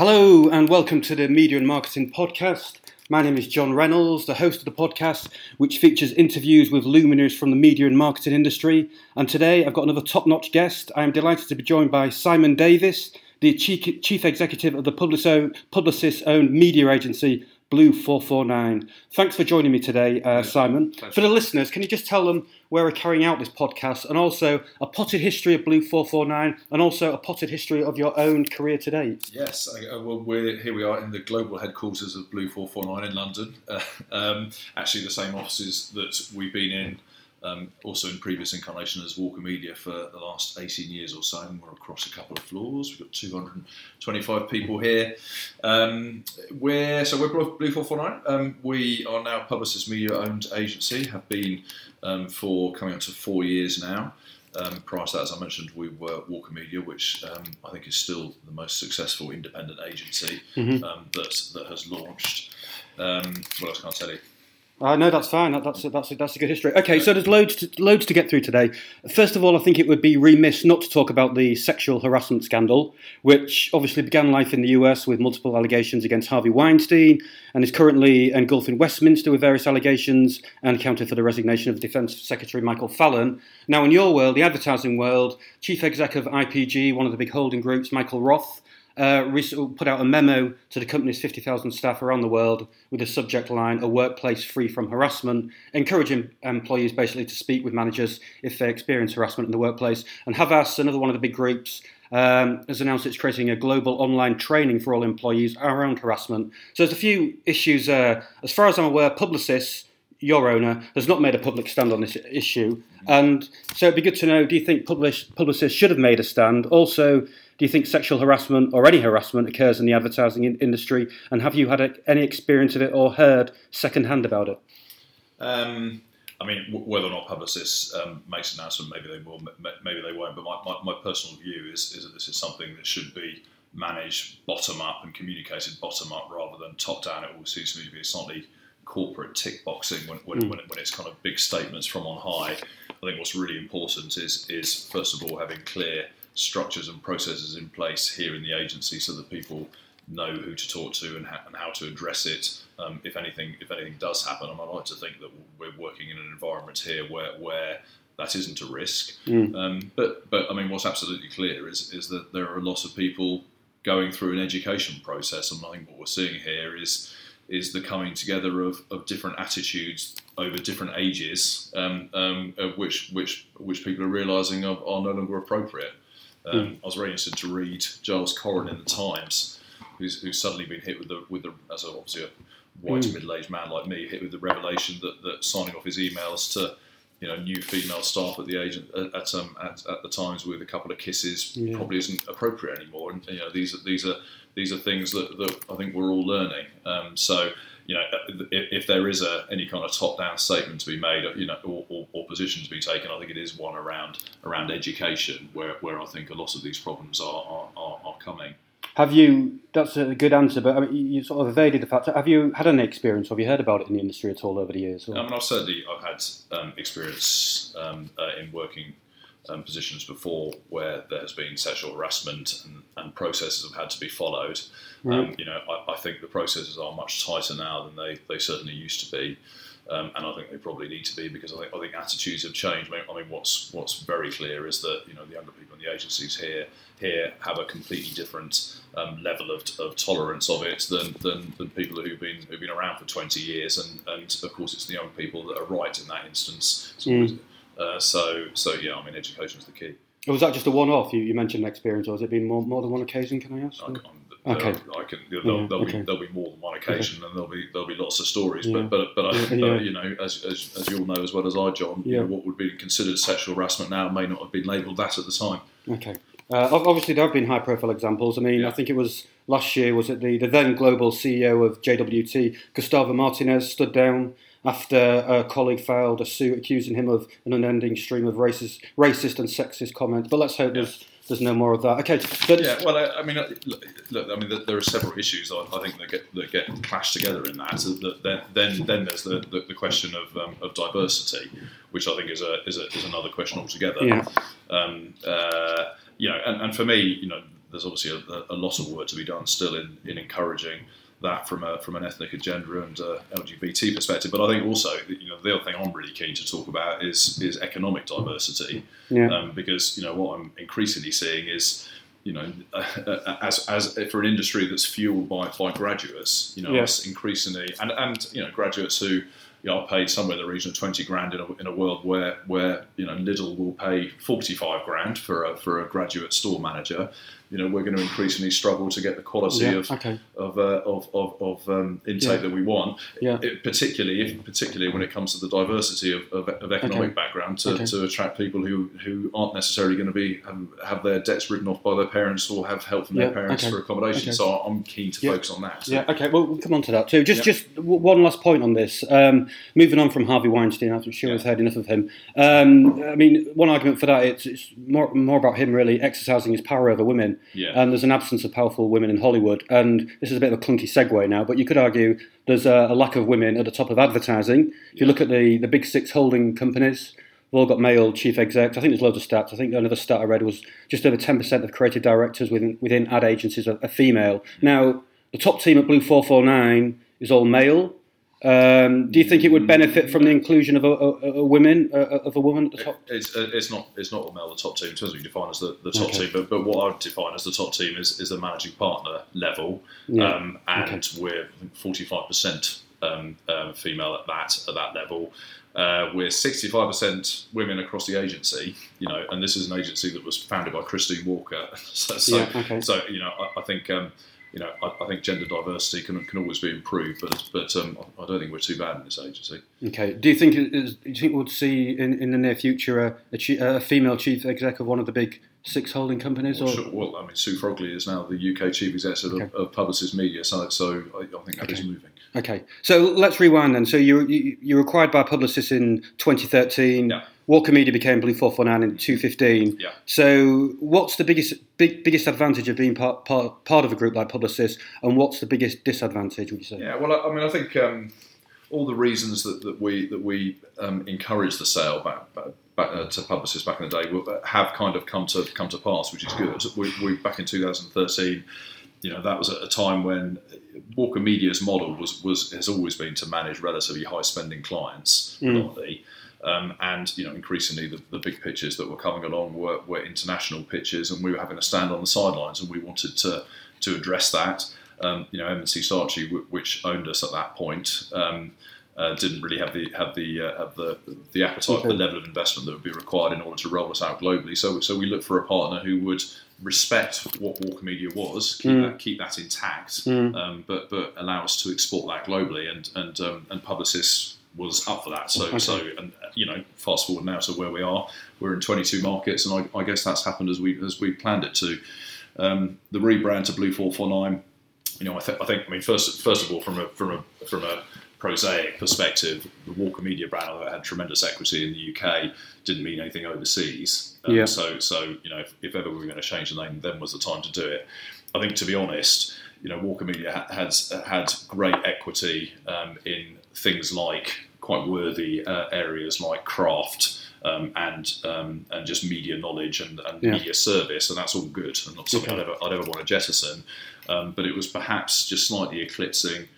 Hello and welcome to the Media and Marketing Podcast. My name is John Reynolds, the host of the podcast, which features interviews with luminaries from the media and marketing industry. And today I've got another top notch guest. I am delighted to be joined by Simon Davis, the Chief Executive of the Publicis owned media agency Blue 449. Thanks for joining me today, uh, Simon. Pleasure. For the listeners, can you just tell them where we're carrying out this podcast and also a potted history of Blue 449 and also a potted history of your own career to date? Yes, uh, well, we're, here we are in the global headquarters of Blue 449 in London. Uh, um, actually, the same offices that we've been in um, also in previous incarnation as Walker Media for the last 18 years or so, and we're across a couple of floors. We've got 225 people here. Um, we're so we're Blue 449. Um, we are now Publicis Media owned agency. Have been um, for coming up to four years now. Um, prior to that, as I mentioned, we were Walker Media, which um, I think is still the most successful independent agency mm-hmm. um, that that has launched. Um, what else can I tell you? Uh, no, that's fine. That, that's a, that's a, that's a good history. Okay, so there's loads to, loads to get through today. First of all, I think it would be remiss not to talk about the sexual harassment scandal, which obviously began life in the US with multiple allegations against Harvey Weinstein, and is currently engulfing Westminster with various allegations, and accounted for the resignation of Defence Secretary Michael Fallon. Now, in your world, the advertising world, chief exec of IPG, one of the big holding groups, Michael Roth uh, put out a memo to the company's 50,000 staff around the world with a subject line, a workplace free from harassment, encouraging employees basically to speak with managers if they experience harassment in the workplace. And Havas, another one of the big groups, um, has announced it's creating a global online training for all employees around harassment. So there's a few issues. Uh, as far as I'm aware, Publicis, your owner, has not made a public stand on this issue. And so it'd be good to know, do you think Publicis should have made a stand? Also, do you think sexual harassment or any harassment occurs in the advertising in- industry? And have you had a, any experience of it or heard secondhand about it? Um, I mean, w- whether or not Publicis um, makes an announcement, maybe they will, maybe they won't. But my, my, my personal view is, is that this is something that should be managed bottom up and communicated bottom up rather than top down. It all seems to me to be a slightly corporate tick boxing when, when, mm. when, when, it's kind of big statements from on high. I think what's really important is is first of all having clear structures and processes in place here in the agency so that people know who to talk to and, ha- and how to address it um, if anything if anything does happen. And I like to think that we're working in an environment here where where that isn't a risk. Mm. Um, but but I mean, what's absolutely clear is is that there are a lot of people going through an education process, and I think what we're seeing here is is the coming together of, of different attitudes over different ages, um, um, which which which people are realising are, are no longer appropriate. Um, mm. I was very interested to read Giles Coren in the Times, who's, who's suddenly been hit with the with the as a, obviously a white mm. middle-aged man like me, hit with the revelation that, that signing off his emails to you know new female staff at the agent at um, at, at the Times with a couple of kisses yeah. probably isn't appropriate anymore. And you know these are these are these are things that, that I think we're all learning. Um, so you know, if, if there is a, any kind of top-down statement to be made, you know, or, or, or, position to be taken, I think it is one around around education, where, where I think a lot of these problems are, are, are coming. Have you? That's a good answer, but I mean, you sort of evaded the fact. Have you had any experience? Or have you heard about it in the industry at all over the years? Or? I mean, I've certainly I've had um, experience um, uh, in working um, positions before where there has been sexual harassment and, and processes have had to be followed. Um, you know, I, I, think the processes are much tighter now than they, they certainly used to be. Um, and I think they probably need to be because I think, I think attitudes have changed. I mean, I mean, what's what's very clear is that you know the younger people in the agencies here here have a completely different um, level of, of tolerance of it than, than, than people who've been who've been around for 20 years, and, and of course it's the young people that are right in that instance. Mm. Uh, so, so yeah, I mean, education is the key. was that just a one-off? You, you mentioned experience, or has it been more, more than one occasion? Can I ask? I, okay. I can, there'll, yeah, therell, okay. be, there'll be more than one occasion, okay. and there'll be there'll be lots of stories. Yeah. But but but, I, yeah. but, you know, as, as, as you all know as well as I, John, you know, what would be considered sexual harassment now may not have been labelled that at the time. Okay. Uh, obviously, there have been high-profile examples. I mean, I think it was last year. Was it the, the then global CEO of JWT, Gustavo Martinez, stood down after a colleague filed a suit accusing him of an unending stream of racist, racist and sexist comments. But let's hope yeah. there's there's no more of that. Okay. But yeah. Well, I, I mean, look, look, I mean, there are several issues I, I think that get that get clashed together in that. So that then, then, then there's the, the, the question of, um, of diversity, which I think is a is, a, is another question altogether. Yeah. Um, uh, you know, and, and for me, you know there's obviously a, a, lot of work to be done still in, in encouraging that from a, from an ethnic agenda and uh, LGBT perspective. But I think also, you know, the other thing I'm really keen to talk about is is economic diversity, Yeah. um, because you know what I'm increasingly seeing is. You know, as, as for an industry that's fueled by, by graduates, you know, Yeah. us increasingly, and, and you know, graduates who you know, are paid somewhere in the region of twenty grand in a, in a world where where you know Lidl will pay forty five grand for a for a graduate store manager. You know, we're going to increasingly struggle to get the quality Yeah, of okay. of, uh, of, of, of um, intake Yeah. that we want. Yeah. It- particularly, if, particularly when it comes to the diversity of, of, of economic Okay. background, to, Okay. to attract people who, who aren't necessarily going to be have, have their debts written off by their parents or have help from their parents for accommodation. So I'm keen to focus on that. Yeah, okay. Well, we'll come on to that too. Just, just one last point on this. Um, moving on from Harvey Weinstein, I'm sure we've heard enough of him. Um, I mean, one argument for that it's, it's more, more about him really exercising his power over women. Yeah. And there's an absence of powerful women in Hollywood. And this is a bit of a clunky segue now, but you could argue there's a, a lack of women at the top of advertising. If you look at the, the big six holding companies. They've all got male chief execs. I think there's loads of stats. I think another stat I read was just over 10% of creative directors within, within ad agencies are, are female. Now, the top team at Blue 449 is all male. Um, do you think it would benefit from the inclusion of a, a, a women, uh, of a woman at the top? It's, uh, it's not it's not all male the top team. In terms of you define as the, the top Okay. team, but, but what I would define as the top team is, is the managing partner level, Yeah. um, and we're forty five percent um, um, female at that at that level. Uh, we're sixty five percent women across the agency, you know, and this is an agency that was founded by Christine Walker. so, so, Yeah, okay. so you know, I, I think. Um, you know, I, I think gender diversity can, can always be improved, but but um, I don't think we're too bad in this agency. Okay. Do you think is, do you think we'll see in, in the near future a, a, a female chief exec of one of the big six holding companies? Or Sure. Well, I mean, Sue Frogley is now the UK chief executive Okay. of, of Publicis Media, so, so I, I think that is Okay. moving. okay, so let's rewind then. So you you, you were acquired by Publicis in 2013. Yeah. Walker Media became Blue 449 in 2015. Yeah. So what's the biggest big biggest advantage of being part, part part of a group like Publicis, and what's the biggest disadvantage? Would you say? Yeah, well, I, I mean, I think um, all the reasons that, that we that we um, encouraged the sale back, back, back uh, to Publicis back in the day have kind of come to come to pass, which is good. We, we back in 2013, you know, that was at a time when Walker Media's model was was has always been to manage relatively high spending clients, predominantly. Um, and you know, increasingly the, the big pitches that were coming along were, were international pitches, and we were having to stand on the sidelines, and we wanted to to address that. Um, you know, M&C Saatchi, wh- which owned us at that point, um, uh, didn't really have the have the uh, have the the appetite for the level of investment that would be required in order to roll us out globally. So so we looked for a partner who would respect what Walker Media was, keep Mm. that keep that intact, Mm. um, but but allow us to export that globally. And and um, and Publicis was up for that. So Okay. so and uh, you know, fast forward now to where we are. We're in 22 markets, and I, I guess that's happened as we as we planned it to. Um, the rebrand to Blue 449 you know, I, th- I think, I mean, first, first of all, from a from a from a prosaic perspective, the Walker Media brand although it had tremendous equity in the UK didn't mean anything overseas. Um, Yeah. So, so you know, if, if ever we were going to change the name, then was the time to do it. I think, to be honest, you know, Walker Media ha- has had great equity um, in things like quite worthy uh, areas like craft. Um, and um, and just media knowledge and, and Yeah. media service, and that's all good, and not something Okay. I'd, ever, I'd ever want to jettison. Um, but it was perhaps just slightly eclipsing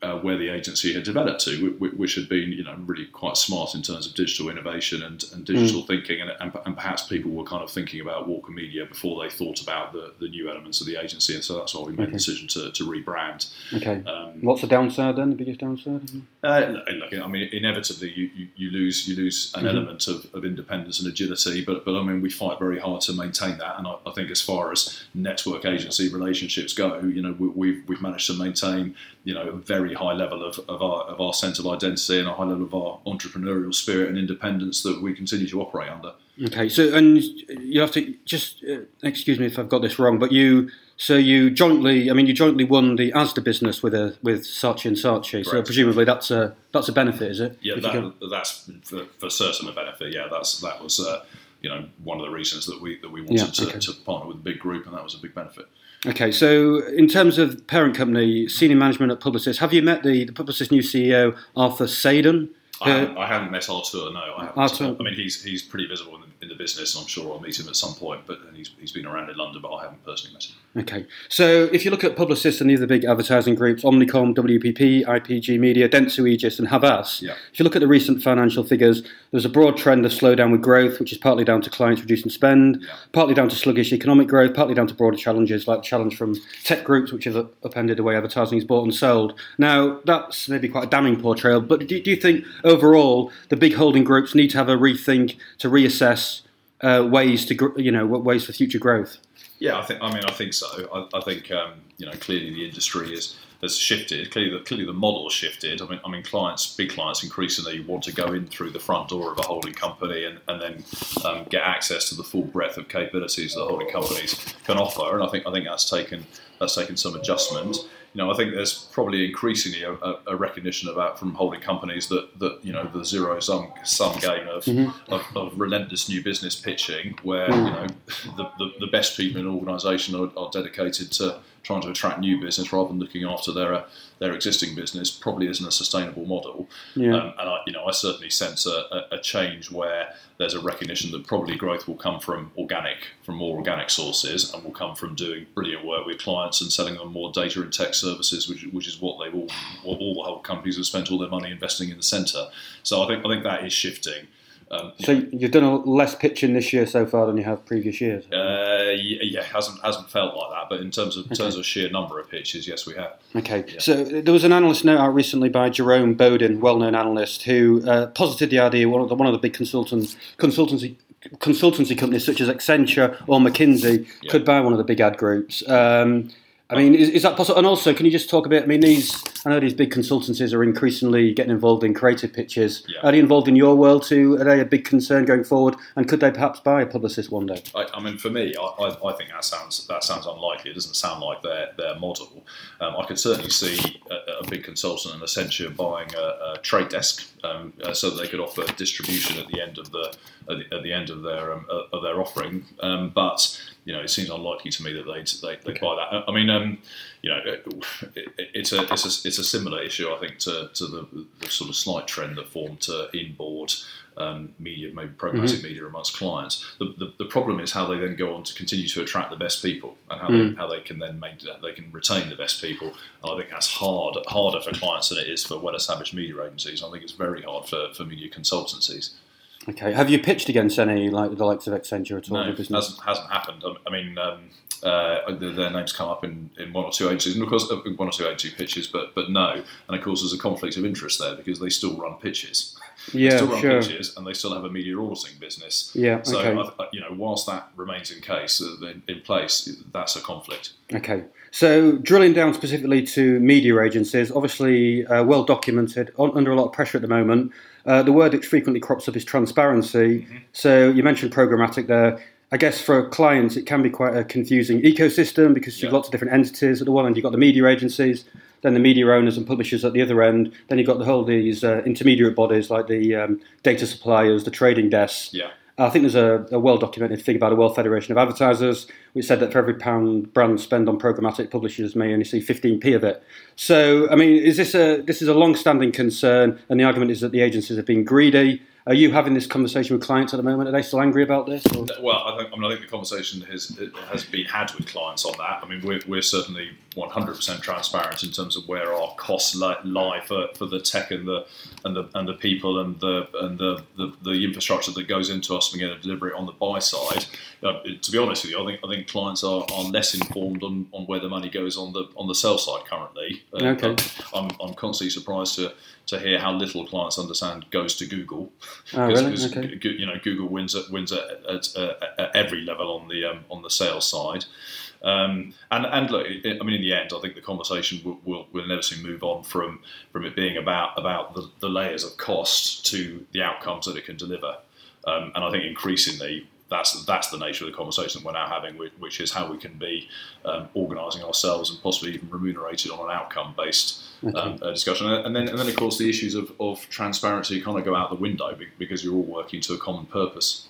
uh, where the agency had developed to, wh- wh- which had been, you know, really quite smart in terms of digital innovation and, and digital thinking, and, and, and perhaps people were kind of thinking about Walker Media before they thought about the, the new elements of the agency, and so that's why we made Okay. the decision to, to rebrand. Okay. Um, What's the downside then? The biggest downside? uh, look, I mean, inevitably you, you, you lose you lose an Mhm. element of, of independence and agility, but but I mean we fight very hard to maintain that, and I, I think as far as network agency relationships go, you know we, we've we've managed to maintain you know a very high level of, of our of our sense of identity and a high level of our entrepreneurial spirit and independence that we continue to operate under. Okay, so and you have to just uh, excuse me if I've got this wrong, but you so you jointly, I mean, you jointly won the ASDA business with a with Saatchi and Saatchi. So presumably that's a that's a benefit, is it? Yeah, that, that's for, for certain a benefit. Yeah, that's that was uh, you know one of the reasons that we that we wanted Yeah, to, okay. to partner a big group, and that was a big benefit. Okay, so in terms of parent company, senior management at Publicis, have you met the, the Publicis new CEO, Arthur Sadoun? Uh, I, haven't, I haven't met Arthur. No, I haven't. Arthur. I mean, he's he's pretty visible in the, in the business, and I'm sure I'll meet him at some point. But he's, he's been around in London, but I haven't personally met him. Okay, so if you look at Publicis and the other big advertising groups, Omnicom, WPP, IPG Media, Dentsu Aegis, and Havas, Yeah. if you look at the recent financial figures, there's a broad trend of slowdown with growth, which is partly down to clients reducing spend, Yeah. partly down to sluggish economic growth, partly down to broader challenges like the challenge from tech groups, which have upended the way advertising is bought and sold. Now, that's maybe quite a damning portrayal, but do, do you think overall the big holding groups need to have a rethink to reassess uh, ways to, you know, ways for future growth? Yeah, I think. I mean, I think so. I, I think um, you know clearly the industry is has shifted. Clearly, the, clearly the model shifted. I mean, I mean, clients, big clients, increasingly want to go in through the front door of a holding company and, and then um, get access to the full breadth of capabilities that holding companies can offer. And I think I think that's taken that's taken some adjustment. You know, I think there's probably increasingly a, a, recognition about from holding companies that, that you know the zero sum sum game of, mm-hmm. of, of relentless new business pitching, where mm. you know the, the, the best people in an organisation are, are dedicated to trying to attract new business rather than looking after their uh, their existing business probably isn't a sustainable model. Yeah. Um, and I, you know, I certainly sense a, a, a change where there's a recognition that probably growth will come from organic, from more organic sources, and will come from doing brilliant work with clients and selling them more data and tech services, which, which is what they've all, what all the whole companies have spent all their money investing in the centre. So I think I think that is shifting. Um, So you've done a less pitching this year so far than you have previous years. uh, yeah, yeah, hasn't hasn't felt like that, but in terms of in terms of sheer number of pitches, yes, we have. Okay, so there was an analyst note out recently by Jerome Bowden, well-known analyst, who uh, posited the idea one of the, one of the big consultants, consultancy consultancy companies such as Accenture or McKinsey Yeah. could buy one of the big ad groups. Um, I mean, is, is that possible? And also, can you just talk a bit? I mean, these I know these big consultancies are increasingly getting involved in creative pitches. Yeah. Are they involved in your world too? Are they a big concern going forward? And could they perhaps buy a Publicis one day? I, I mean, for me, I, I, I think that sounds that sounds unlikely. It doesn't sound like their their model. Um, I could certainly see a, a big consultant and Accenture buying a, a trade desk um, uh, so that they could offer distribution at the end of the at the, at the end of their um, uh, of their offering. Um, but you know, it seems unlikely to me that they'd they, they'd buy that. I mean, um, you know, it, it, it's a it's a it's a similar issue, I think, to, to the, the sort of slight trend that formed to inboard um, media, maybe programmatic media amongst clients. The, the, the problem is how they then go on to continue to attract the best people and how, they, how they can then make they can retain the best people. And I think that's hard harder for clients than it is for well-established media agencies. I think it's very hard for, for media consultancies. Okay, have you pitched against any like the likes of Accenture at all? No, hasn't, hasn't happened. I mean, um, uh, their, their names come up in, in one or two agencies, and of course, uh, one or two agency pitches, but but no. And of course, there's a conflict of interest there because they still run pitches. they Yeah, still run sure. pitches, and they still have a media auditing business. Yeah, So, okay. I, I- you know, whilst that remains in case uh, in, in place, that's a conflict. Okay, so drilling down specifically to media agencies, obviously uh, well documented, on, under a lot of pressure at the moment. Uh, the word which frequently crops up is transparency. So you mentioned programmatic there. I guess for clients, it can be quite a confusing ecosystem because you've Yeah. lots of different entities. At the one end, you've got the media agencies, then the media owners and publishers at the other end. Then you've got the whole these uh, intermediate bodies like the um, data suppliers, the trading desks. Yeah. I think there's a, a well documented thing about the World Federation of Advertisers, which said that for every pound brands spend on programmatic, publishers may only see 15p of it. So, I mean, is this a this is a long standing concern, and the argument is that the agencies have been greedy. Are you having this conversation with clients at the moment? Are they still angry about this? or- Well, I think, I mean, I think the conversation has has been had with clients on that. I mean, we're, we're certainly 100% transparent in terms of where our costs lie for, for the tech and the and the and the people and the and the, the, the infrastructure that goes into us being able to deliver it on the buy side. Uh, to be honest with you, I think I think clients are, are less informed on, on where the money goes on the on the sell side currently. Uh, Okay. I'm, I'm constantly surprised to to hear how little clients understand goes to Google. Oh, Because- really? Okay. You know, Google wins at wins at, at, at, at every level on the um, on the sales side. Um, and and look, I I mean, in the end, I think the conversation will, will, will inevitably move on from from it being about about the, the layers of cost to the outcomes that it can deliver. Um, and I think increasingly that's that's the nature of the conversation that we're now having, which, which is how we can be um, organising ourselves and possibly even remunerated on an outcome based um, uh, discussion. And then and then of course the issues of, of transparency kind of go out the window because you're all working to a common purpose.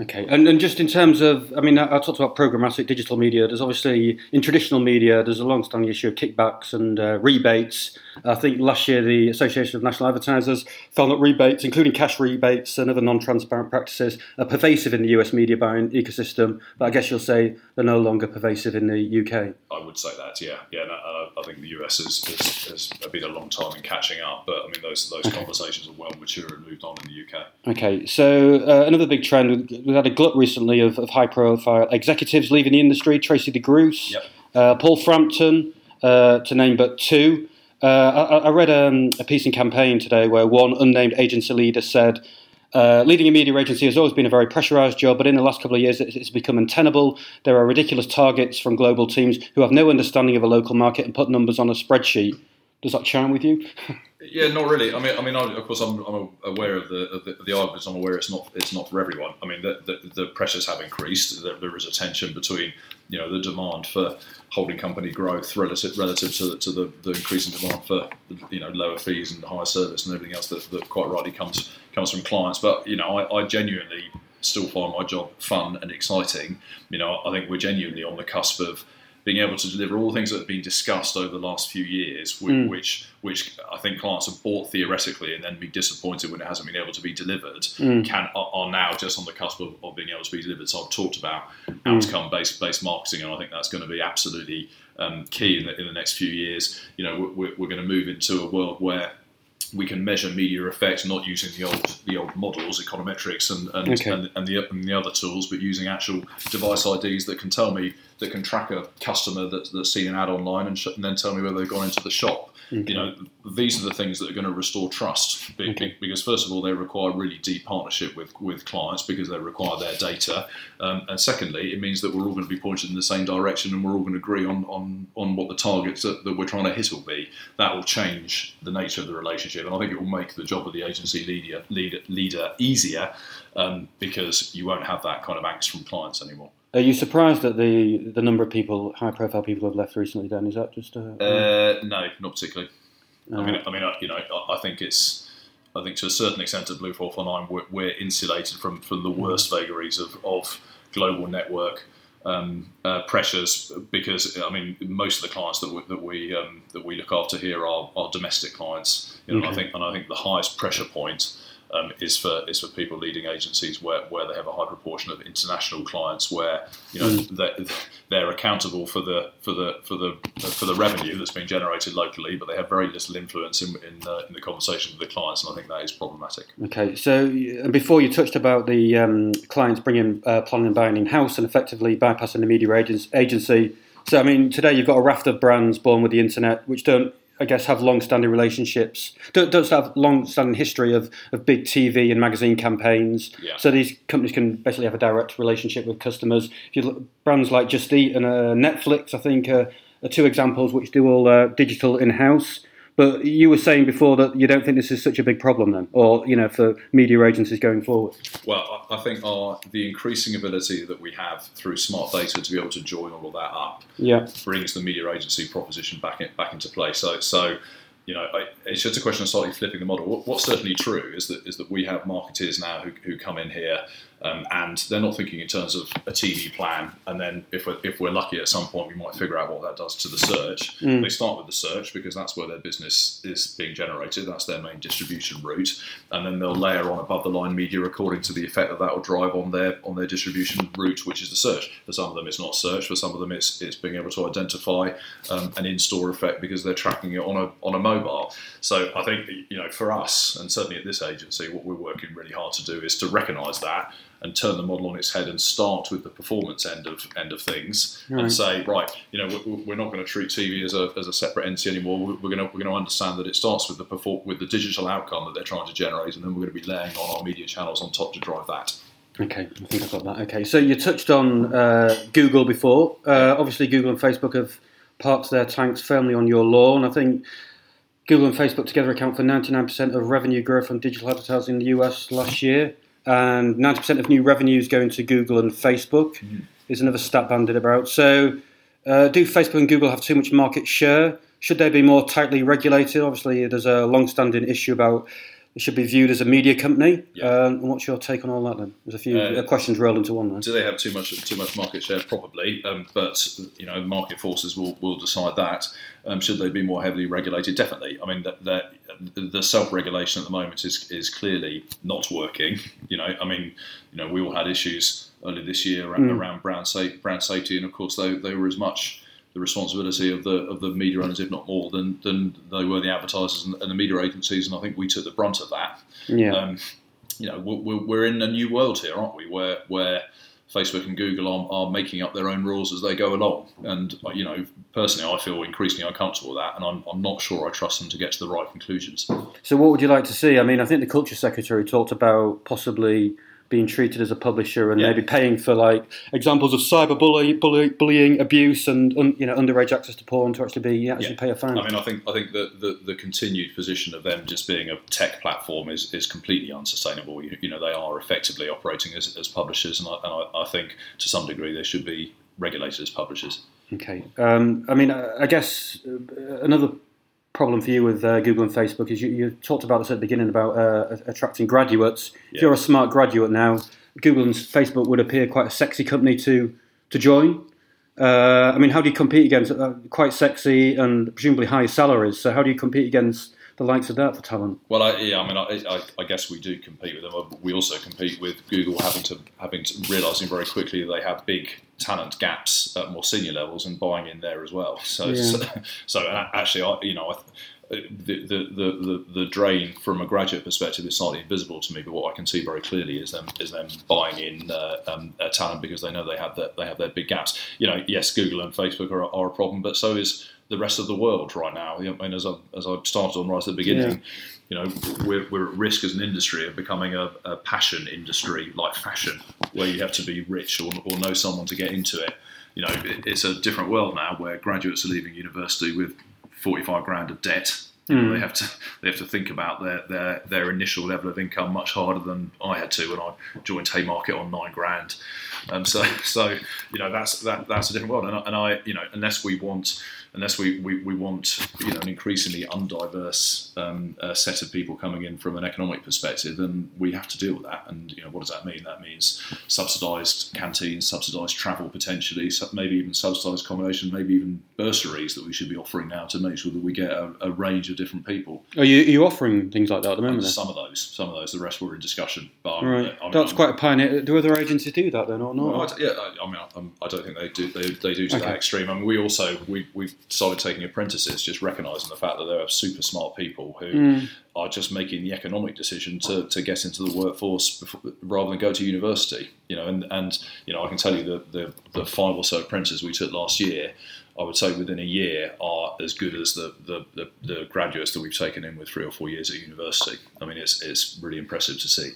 Okay, and, and just in terms of, I mean, I, I talked about programmatic digital media. There's obviously in traditional media, there's a long-standing issue of kickbacks and uh, rebates. I think last year the Association of National Advertisers found that rebates, including cash rebates and other non-transparent practices, are pervasive in the US media buying ecosystem. But I guess you'll say they're no longer pervasive in the UK. I would say that, yeah, yeah. Uh, I think the US has, has, has, been a long time in catching up, but I mean those those okay. conversations are well mature and moved on in the UK. Okay, so uh, another big trend we've had a glut recently of, of high-profile executives leaving the industry. Tracy De Groose, yep. uh, Paul Frampton, uh, to name but two. Uh, I, I, read um, a piece in Campaign today where one unnamed agency leader said. Uh, leading a media agency has always been a very pressurised job, but in the last couple of years it's, it's become untenable. There are ridiculous targets from global teams who have no understanding of a local market and put numbers on a spreadsheet. Does that chime with you? Yeah, not really. I mean, I mean, of course, I'm, I'm aware of the, of the, the arguments. I'm aware it's not it's not for everyone. I mean, the, the, the pressures have increased. There, there is a tension between you know the demand for holding company growth relative relative to, to the, the increasing demand for you know lower fees and higher service and everything else that, that quite rightly comes comes from clients. But you know, I, I genuinely still find my job fun and exciting. You know, I think we're genuinely on the cusp of being able to deliver all the things that have been discussed over the last few years, which, mm. which, which I think clients have bought theoretically and then be disappointed when it hasn't been able to be delivered, mm. can are now just on the cusp of, of, being able to be delivered. So I've talked about mm. outcome based based marketing, and I think that's going to be absolutely um, key in the, in the next few years. You know, we're, we're going to move into a world where we can measure media effect not using the old the old models, econometrics and and, okay. and, and, the, and the other tools, but using actual device IDs that can tell me that can track a customer that's, that's seen an ad online and, sh- and then tell me whether they've gone into the shop. Okay. You know, these are the things that are going to restore trust okay. because first of all, they require really deep partnership with, with clients because they require their data, um, and secondly, it means that we're all going to be pointed in the same direction and we're all going to agree on on, on what the targets that, that we're trying to hit will be. That will change the nature of the relationship, and I think it will make the job of the agency leader leader, leader easier um, because you won't have that kind of angst from clients anymore. Are you surprised at the the number of people, high profile people, have left recently? Dan, is that just a, uh, no, not particularly. I mean, I mean, you know, I think it's, I think to a certain extent at Blue Four Four Nine, we're, we're insulated from from the worst vagaries of, of global network um, uh, pressures because I mean, most of the clients that we that we, um, that we look after here are, are domestic clients. You know, okay. I think, and I think the highest pressure point um, is for is for people leading agencies where, where they have a high proportion of international clients where you know mm. they're, they're, accountable for the for the for the for the revenue that's being generated locally, but they have very little influence in in, uh, in the conversation with the clients, and I think that is problematic. Okay, so before you touched about the um, clients bringing uh, planning and buying in house and effectively bypassing the media agency. So I mean, today you've got a raft of brands born with the internet which don't I guess, have long-standing relationships. Don't, don't have long-standing history of, of big TV and magazine campaigns. Yeah. So these companies can basically have a direct relationship with customers. If you look, brands like Just Eat and uh, Netflix, I think, uh, are two examples which do all uh, digital in-house. But you were saying before that you don't think this is such a big problem then, or you know, for media agencies going forward. Well, I think our the increasing ability that we have through smart data to be able to join all of that up, yeah. brings the media agency proposition back in, back into play. So, so you know, I, it's just a question of slightly flipping the model. What, what's certainly true is that is that we have marketeers now who, who come in here um, and they're not thinking in terms of a TV plan, and then if we're, if we're lucky at some point, we might figure out what that does to the search. Mm. They start with the search because that's where their business is being generated, that's their main distribution route, and then they'll layer on above the line media according to the effect that that will drive on their on their distribution route, which is the search. For some of them, it's not search. For some of them, it's it's being able to identify um, an in-store effect because they're tracking it on a on a mobile. So I think you know for us, and certainly at this agency, what we're working really hard to do is to recognise that and turn the model on its head and start with the performance end of end of things right. and say right you know we're, not going to treat TV as a, as a separate entity anymore we're going to we're going to understand that it starts with the perform- with the digital outcome that they're trying to generate and then we're going to be laying on our media channels on top to drive that Okay, I think I've got that. Okay, so you touched on uh, Google before. Uh, obviously, Google and Facebook have parked their tanks firmly on your lawn. I think Google and Facebook together account for 99% of revenue growth on digital advertising in the US last year and 90% of new revenues going to Google and Facebook mm. is another stat banded about. So, uh, do Facebook and Google have too much market share? Should they be more tightly regulated? Obviously, there's a long standing issue about it should be viewed as a media company. Yeah. Um, what's your take on all that then? There's a few Uh, uh, questions rolled into one there. Do they have too much too much market share? Probably, um, but you know, market forces will, will decide that. Um, should they be more heavily regulated? Definitely. I mean, the, the, the self regulation at the moment is is clearly not working. You know, I mean, you know, we all had issues earlier this year around, Mm. around brand, sa- brand safety, and of course, they, they were as much the responsibility of the of the media owners, if not more, than than they were the advertisers and, and the media agencies. And I think we took the brunt of that Yeah. um, you know, we're, we're in a new world here, aren't we? Where where Facebook and Google are, are making up their own rules as they go along, and you know, personally, I feel increasingly uncomfortable with that, and I'm, I'm not sure I trust them to get to the right conclusions. So, what would you like to see? I mean, I think the culture secretary talked about possibly being treated as a publisher and Yeah. maybe paying for like examples of cyberbullying, bully, bullying, abuse, and un, you know underage access to porn to actually be actually Yeah. pay a fine. I mean, I think I think that the, the continued position of them just being a tech platform is, is completely unsustainable. You, you know, they are effectively operating as, as publishers, and, I, and I, I think to some degree they should be regulated as publishers. Okay. Um, I mean, I I guess uh, another problem for you with uh, Google and Facebook is you, you talked about this at the beginning about uh, attracting graduates. If you're a smart graduate now, Google and Facebook would appear quite a sexy company to to join. Uh, I mean, how do you compete against uh, quite sexy and presumably high salaries? So how do you compete against the likes of that for talent? Well, I, yeah, I mean, I, I, I guess we do compete with them. We also compete with Google having to having to realizing very quickly that they have big talent gaps at more senior levels and buying in there as well. So, Yeah. so, so actually, I, you know, I, the, the, the, the, the drain from a graduate perspective is slightly invisible to me, but what I can see very clearly is them is them buying in uh, um, uh, talent because they know they have their, they have their big gaps. You know, yes, Google and Facebook are, are a problem, but so is the rest of the world right now. I mean, as I as I started on right at the beginning, you know, we're, we're at risk as an industry of becoming a, a passion industry like fashion, where you have to be rich or, or know someone to get into it. You know, it, it's a different world now where graduates are leaving university with 45 grand of debt. You know, Mm. they have to they have to think about their, their their initial level of income much harder than I had to when I joined Haymarket on nine grand. Um, so so you know that's that that's a different world, and I, and I you know unless we want unless we, we, we want you know an increasingly undiverse um, uh, set of people coming in from an economic perspective, then we have to deal with that. And you know what does that mean? That means subsidised canteens, subsidised travel potentially, maybe even subsidised accommodation, maybe even bursaries that we should be offering now to make sure that we get a, a range of different people. Are you, are you offering things like that at the moment? then? Some of those, some of those, the rest were in discussion. But Right, I'm- that's I'm- quite a pioneer. Do other agencies do that then, or not? well, I, yeah, I, I mean, I, I don't think they do. They, they do to Okay. that extreme. I mean, we also we we've started taking apprentices, just recognising the fact that there are super smart people who Mm. are just making the economic decision to, to get into the workforce before, rather than go to university. You know, and, and you know, I can tell you that the the five or so apprentices we took last year. I would say within a year are as good as the, the, the, the graduates that we've taken in with three or four years at university. I mean, it's, it's really impressive to see.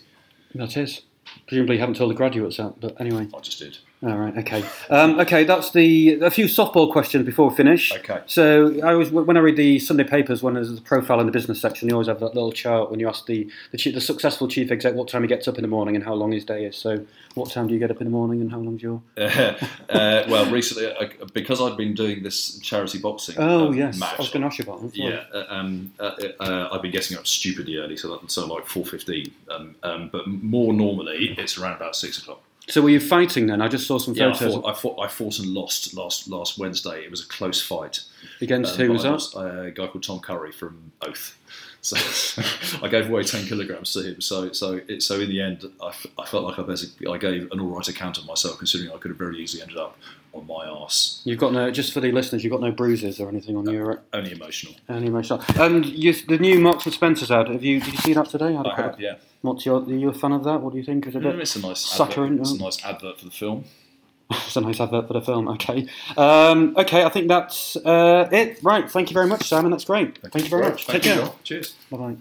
That is. Presumably, you haven't told the graduates that, but anyway. I just did. All right. Okay. Um, okay. That's the a few softball questions before we finish. Okay. So I always, when I read the Sunday papers, when there's a profile in the business section, you always have that little chart when you ask the the, chief, the successful chief exec what time he gets up in the morning and how long his day is. So, what time do you get up in the morning and how long's your? uh, well, recently, uh, because I've been doing this charity boxing. Oh um, yes, match, I was going to ask you about that. Yeah, uh, um, uh, uh, I've been getting up stupidly early, so that, so like four fifteen. Um, um, but more normally, it's around about six o'clock. So were you fighting then? I just saw some Yeah, I photos fought, I fought. I fought and lost last last Wednesday. It was a close fight. against Um, who was I that? uh, a guy called Tom Curry from Oath. So I gave away ten kilograms to him. So so it, so in the end, I, f- I felt like I basically I gave an all right account of myself, considering I could have very easily ended up on my arse. You've got no, just for the listeners, you've got no bruises or anything on your Only emotional. any emotional. And you, the new Marks and Spencer's ad. Have you? Did you see that today? I quick- have, yeah. What's your? Are you a fan of that? What do you think? Is it a Mm, bit? It's a nice saccharine, advert. It's a nice advert for the film. It's a nice advert for the film. Okay. Um, okay. I think that's uh, it. Right. Thank you very much, Simon. That's great. Thank, you very much. Thank Take you, care. Cheers. Bye bye.